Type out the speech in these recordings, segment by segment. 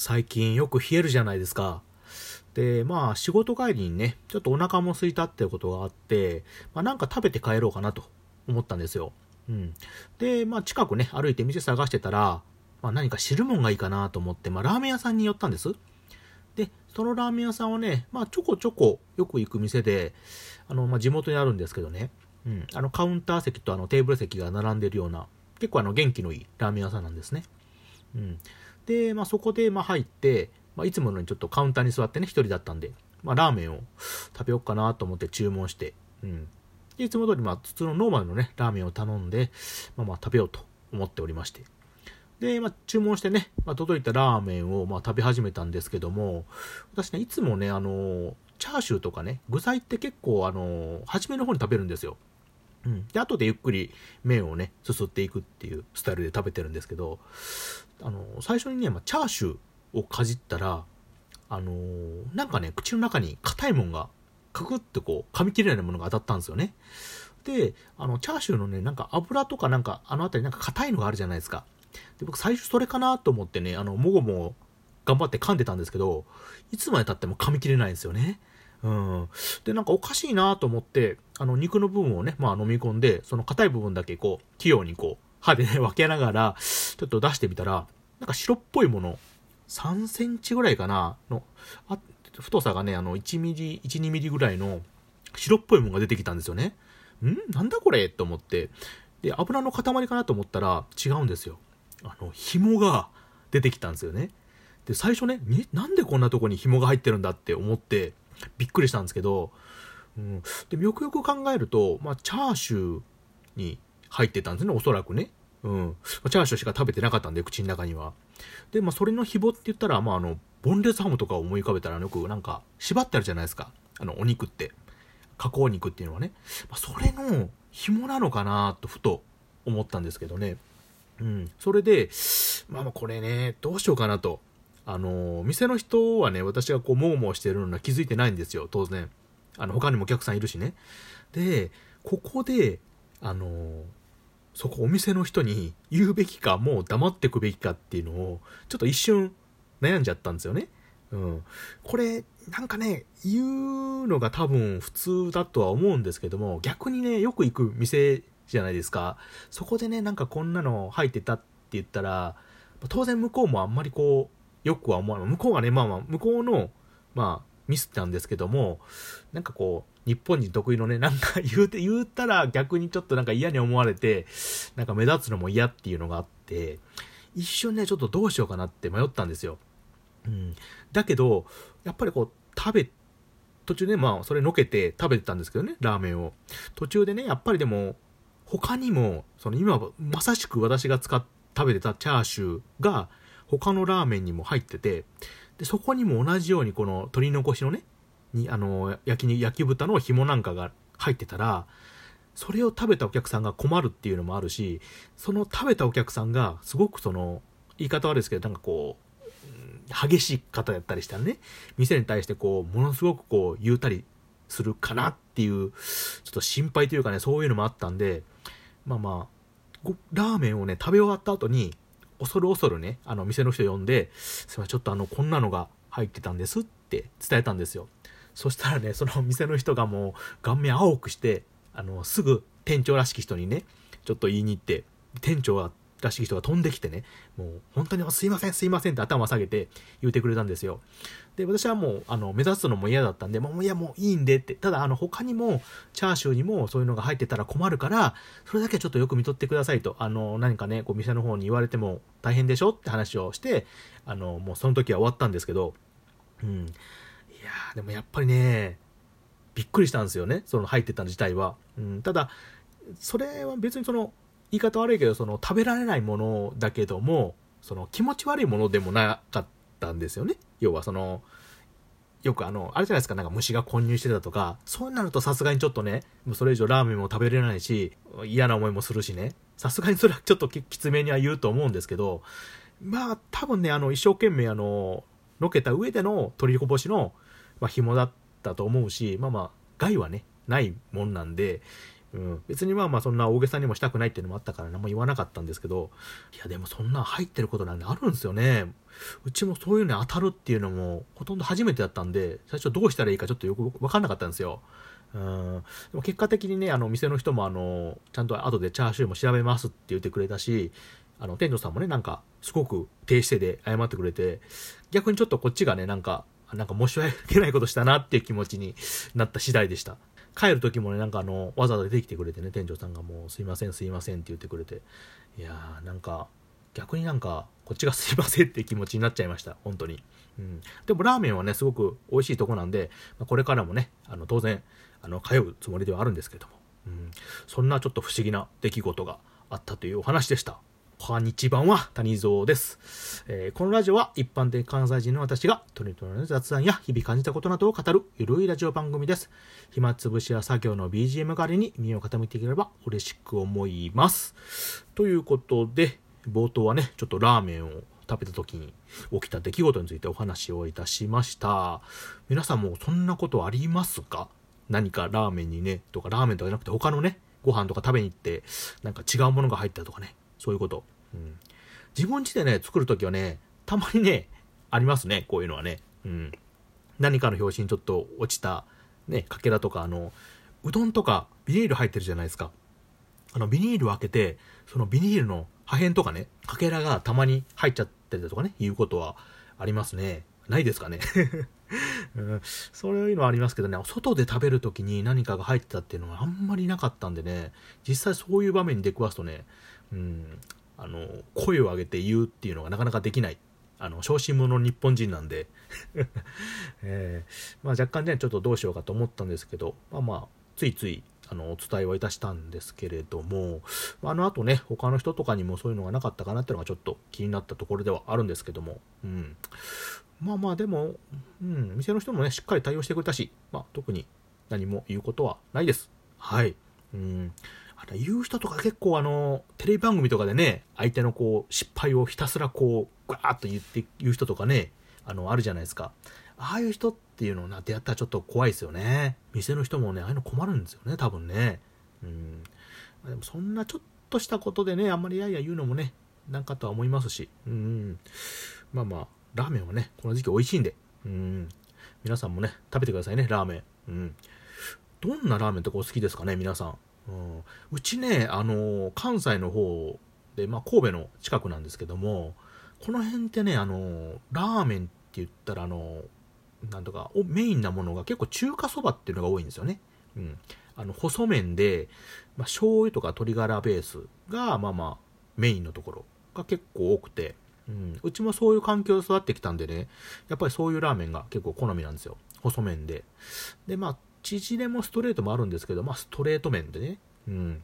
最近よく冷えるじゃないですか。で、まあ仕事帰りにね、ちょっとお腹も空いたっていうことがあって、まあなんか食べて帰ろうかなと思ったんですよ。うん。で、まあ近くね、歩いて店探してたら、まあ何か汁物がいいかなと思って、まあラーメン屋さんに寄ったんです。で、そのラーメン屋さんはね、まあちょこちょこよく行く店で、あの、まあ地元にあるんですけどね、うん、あのカウンター席とあのテーブル席が並んでるような、結構あの元気のいいラーメン屋さんなんですね。うん。で、まあそこでま入って、まあ、いつものにちょっとカウンターに座ってね、一人だったんで、まあラーメンを食べようかなと思って注文して、うん。で、いつも通りまあ普通のノーマルのね、ラーメンを頼んで、まあまあ食べようと思っておりまして。で、まあ、注文してね、まあ、届いたラーメンを、まあ、食べ始めたんですけども、私ね、いつもね、あの、チャーシューとかね、具材って結構、あの、初めの方に食べるんですよ。うん。で、後でゆっくり麺をね、すすっていくっていうスタイルで食べてるんですけど、あの、最初にね、まあ、チャーシューをかじったら、あのー、なんかね、口の中に硬いもんが、カクってこう、噛み切れないものが当たったんですよね。で、あの、チャーシューのね、なんか油とかなんか、あの辺りなんか硬いのがあるじゃないですか。で、僕最初それかなと思ってね、あの、もごもご頑張って噛んでたんですけど、いつまで経っても噛み切れないんですよね。うん。で、なんかおかしいなと思って、あの、肉の部分をね、まあ飲み込んで、その硬い部分だけこう、器用にこう、歯でね、分けながら、ちょっと出してみたら、なんか白っぽいもの、3センチぐらいかな、の、あ太さがね、あの、1ミリ、1、2ミリぐらいの白っぽいものが出てきたんですよね。ん？なんだこれ？と思って。で、油の塊かなと思ったら違うんですよ。あの、紐が出てきたんですよね。で、最初ね、なんでこんなとこに紐が入ってるんだって思って、びっくりしたんですけど、うん、でよくよく考えると、まあ、チャーシューに入ってたんですね、おそらくね。うん。チャーシューしか食べてなかったんで、口の中には。で、まあ、それの紐って言ったら、まあ、あの、ボンレスハムとかを思い浮かべたら、よくなんか、縛ってあるじゃないですか。あの、お肉って。加工肉っていうのはね。まあ、それの紐なのかなと、ふと思ったんですけどね。うん。それで、まあまあこれね、どうしようかなと。あの、店の人はね、私がこう、もうもうしてるのは気づいてないんですよ、当然。あの、他にもお客さんいるしね。で、ここで、あの、そこお店の人に言うべきか、もう黙ってくべきかっていうのを、ちょっと一瞬悩んじゃったんですよね。うん。これ、なんかね、言うのが多分普通だとは思うんですけども、逆にね、よく行く店じゃないですか。そこでね、なんかこんなの入ってたって言ったら、当然向こうもあんまりこう、よくは思わない。向こうがね、まあまあ、向こうの、まあ、ミスなんですけども、なんかこう、日本人得意のね、なんか言うて、言ったら逆にちょっとなんか嫌に思われて、なんか目立つのも嫌っていうのがあって、一瞬ね、ちょっとどうしようかなって迷ったんですよ。うん。だけど、やっぱりこう、食べ、途中でまあ、それのけて食べてたんですけどね、ラーメンを。途中でね、やっぱりでも、他にも、その今、まさしく私が使っ、食べてたチャーシューが、他のラーメンにも入ってて、で、そこにも同じようにこの鶏残しのね、に、あの、焼き焼き豚の紐なんかが入ってたら、それを食べたお客さんが困るっていうのもあるし、その食べたお客さんが、すごくその、言い方悪いですけど、なんかこう、激しい方やったりしたらね、店に対してこう、ものすごくこう、言うたりするかなっていう、ちょっと心配というかね、そういうのもあったんで、まあまあ、ラーメンをね、食べ終わった後に、恐る恐るね、あの、店の人呼んで、すいません、ちょっとあの、こんなのが入ってたんですって伝えたんですよ。そしたらね、その店の人がもう、顔面青くして、あの、すぐ店長らしき人にね、ちょっと言いに行って、店長はらしい人が飛んできてね、もう本当にすいませんすいませんって頭下げて言うてくれたんですよ。で、私はもう、あの、目指すのも嫌だったんで、もういやもういいんでって、ただあの、他にも、チャーシューにもそういうのが入ってたら困るから、それだけちょっとよく見とってくださいと、あの、何かね、こう店の方に言われても大変でしょって話をして、あの、もうその時は終わったんですけど、うん。いやー、でもやっぱりね、びっくりしたんですよね、その入ってたの自体は。うん、ただ、それは別にその、言い方悪いけど、その食べられないものだけども、その気持ち悪いものでもなかったんですよね。要はその、よくあの、あれじゃないですか、なんか虫が混入してたとか、そうなるとさすがにちょっとね、もうそれ以上ラーメンも食べれないし、嫌な思いもするしね、さすがにそれはちょっときつめには言うと思うんですけど、まあ多分ね、あの、一生懸命あの、のけた上での取りこぼしの、まあ、紐だったと思うし、まあまあ、害はね、ないもんなんで、うん、別にまあまあそんな大げさにもしたくないっていうのもあったから何も言わなかったんですけど、いやでもそんな入ってることなんてあるんですよね。うちもそういうのに当たるっていうのもほとんど初めてだったんで、最初どうしたらいいかちょっとよくわかんなかったんですよ。うん、でも結果的にね、あの、店の人もあの、ちゃんと後でチャーシューも調べますって言ってくれたし、あの、店長さんもね、なんか、すごく低姿勢で謝ってくれて、逆にちょっとこっちがね、なんか、なんか申し訳ないことしたなっていう気持ちになった次第でした。帰る時もね、なんかあの、わざわざ出てきてくれてね、店長さんがもう、すいません、すいませんって言ってくれて、いやー、なんか、逆になんか、こっちがすいませんって気持ちになっちゃいました、本当に。うん。でもラーメンはね、すごく美味しいとこなんで、まあ、これからもね、あの、当然、あの、通うつもりではあるんですけども、うん。そんなちょっと不思議な出来事があったというお話でした。こんにちは、谷蔵です、えー、このラジオは一般的関西人の私がトリトリの雑談や日々感じたことなどを語るゆるいラジオ番組です。暇つぶしや作業の BGM 代わりに耳を傾いていければ嬉しく思います。ということで、冒頭はね、ちょっとラーメンを食べた時に起きた出来事についてお話をいたしました。皆さんもそんなことありますか？何かラーメンにね、とかラーメンとかじゃなくて他のね、ご飯とか食べに行って、なんか違うものが入ったとかね、そういうこと。うん。自分家でね、作るときはね、たまにね、ありますね、こういうのはね。うん。何かの表紙にちょっと落ちた、ね、かけらとか、あの、うどんとかビニール入ってるじゃないですか。あの、ビニールを開けて、そのビニールの破片とかね、かけらがたまに入っちゃってるとかね、いうことはありますね。ないですかね、うん、そういうのはありますけどね、外で食べるときに何かが入ってたっていうのはあんまりなかったんでね、実際そういう場面に出くわすとね、うん、あの、声を上げて言うっていうのがなかなかできない。あの、小心者の日本人なんで。えー、まあ若干ね、ちょっとどうしようかと思ったんですけど、まあまあ、ついつい、あの、お伝えはいたしたんですけれども、あの後ね、他の人とかにもそういうのがなかったかなっていうのがちょっと気になったところではあるんですけども、うん。まあまあでも、うん、店の人もね、しっかり対応してくれたし、まあ特に何も言うことはないです。はい。うん。あ言う人とか結構あの、テレビ番組とかでね、相手のこう、失敗をひたすらこう、ガーッと言って言う人とかね、あの、あるじゃないですか。ああいう人ってていうのをな、出会ったらちょっと怖いですよね。店の人もね、ああいうの困るんですよね、多分ね。うん。でもそんなちょっとしたことでね、あんまりやや言うのもね、なんかとは思いますし。うん。まあまあ、ラーメンはね、この時期美味しいんで。うん。皆さんもね、食べてくださいね、ラーメン。うん。どんなラーメンとかお好きですかね、皆さん。うん、うちね、あの関西の方で、まあ、神戸の近くなんですけども、この辺ってね、あのラーメンって言ったら、あのなんとか、メインなものが結構中華そばっていうのが多いんですよね。うん。あの、細麺で、まあ、醤油とか鶏ガラベースが、まあまあ、メインのところが結構多くて、うん。うちもそういう環境で育ってきたんでね、やっぱりそういうラーメンが結構好みなんですよ。細麺で。で、まあ、縮れもストレートもあるんですけど、まあ、ストレート麺でね。うん。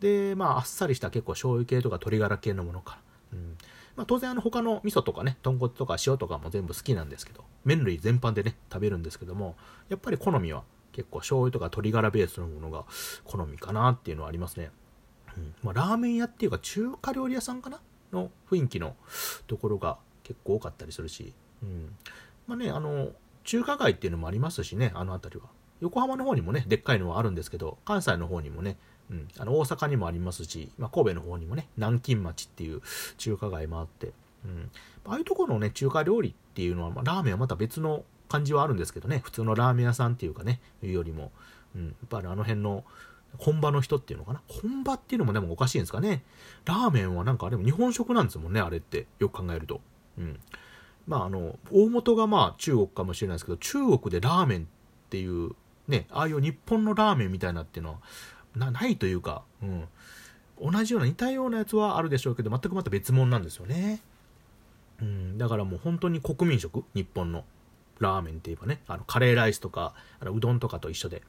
で、まあ、あっさりした結構醤油系とか鶏ガラ系のものから。うん。まあ、当然、あの、他の味噌とかね、豚骨とか塩とかも全部好きなんですけど、麺類全般でね、食べるんですけども、やっぱり好みは結構醤油とか鶏ガラベースのものが好みかなっていうのはありますね。うん。まあ、ラーメン屋っていうか中華料理屋さんかな？の雰囲気のところが結構多かったりするし、うん。まあね、あの、中華街っていうのもありますしね、あの辺りは。横浜の方にもね、でっかいのはあるんですけど、関西の方にもね、うん、あの大阪にもありますし、まあ、神戸の方にもね、南京町っていう中華街もあって、うん、ああいうところのね、中華料理っていうのは、まあ、ラーメンはまた別の感じはあるんですけどね、普通のラーメン屋さんっていうかね、いうよりも、うん、やっぱりあの辺の本場の人っていうのかな？本場っていうのもでもおかしいんですかね？ラーメンはなんかあれも日本食なんですもんね、あれって。よく考えると。うん。まああの、大元がまあ中国かもしれないですけど、中国でラーメンっていうね、ああいう日本のラーメンみたいなっていうのはなないというか、うん、同じような似たようなやつはあるでしょうけど全くまた別物なんですよね、うん、だからもう本当に国民食？日本の。ラーメンって言えばね。あのカレーライスとかあのうどんとかと一緒で。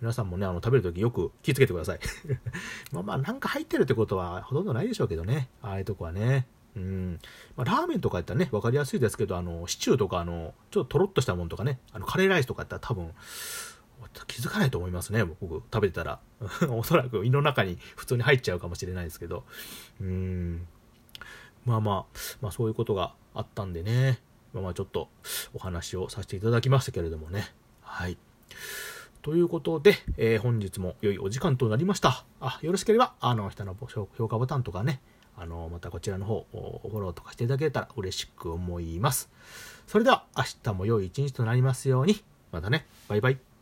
皆さんもねあの食べるときよく気をつけてください。まあまあなんか入ってるってことはほとんどないでしょうけどね。ああいうとこはね。うん。まあ、ラーメンとかやったらね、わかりやすいですけど、あの、シチューとか、あの、ちょっととろっとしたものとかね、あの、カレーライスとかやったら多分、気づかないと思いますね、僕、食べてたら。おそらく胃の中に普通に入っちゃうかもしれないですけど。うん。まあまあ、まあそういうことがあったんでね。まあまあちょっとお話をさせていただきましたけれどもね。はい。ということで、えー、本日も良いお時間となりました。あ、よろしければ、あの、下の評価ボタンとかね、あの、またこちらの方、フォローとかしていただけたら嬉しく思います。それでは、明日も良い一日となりますように。またね、バイバイ。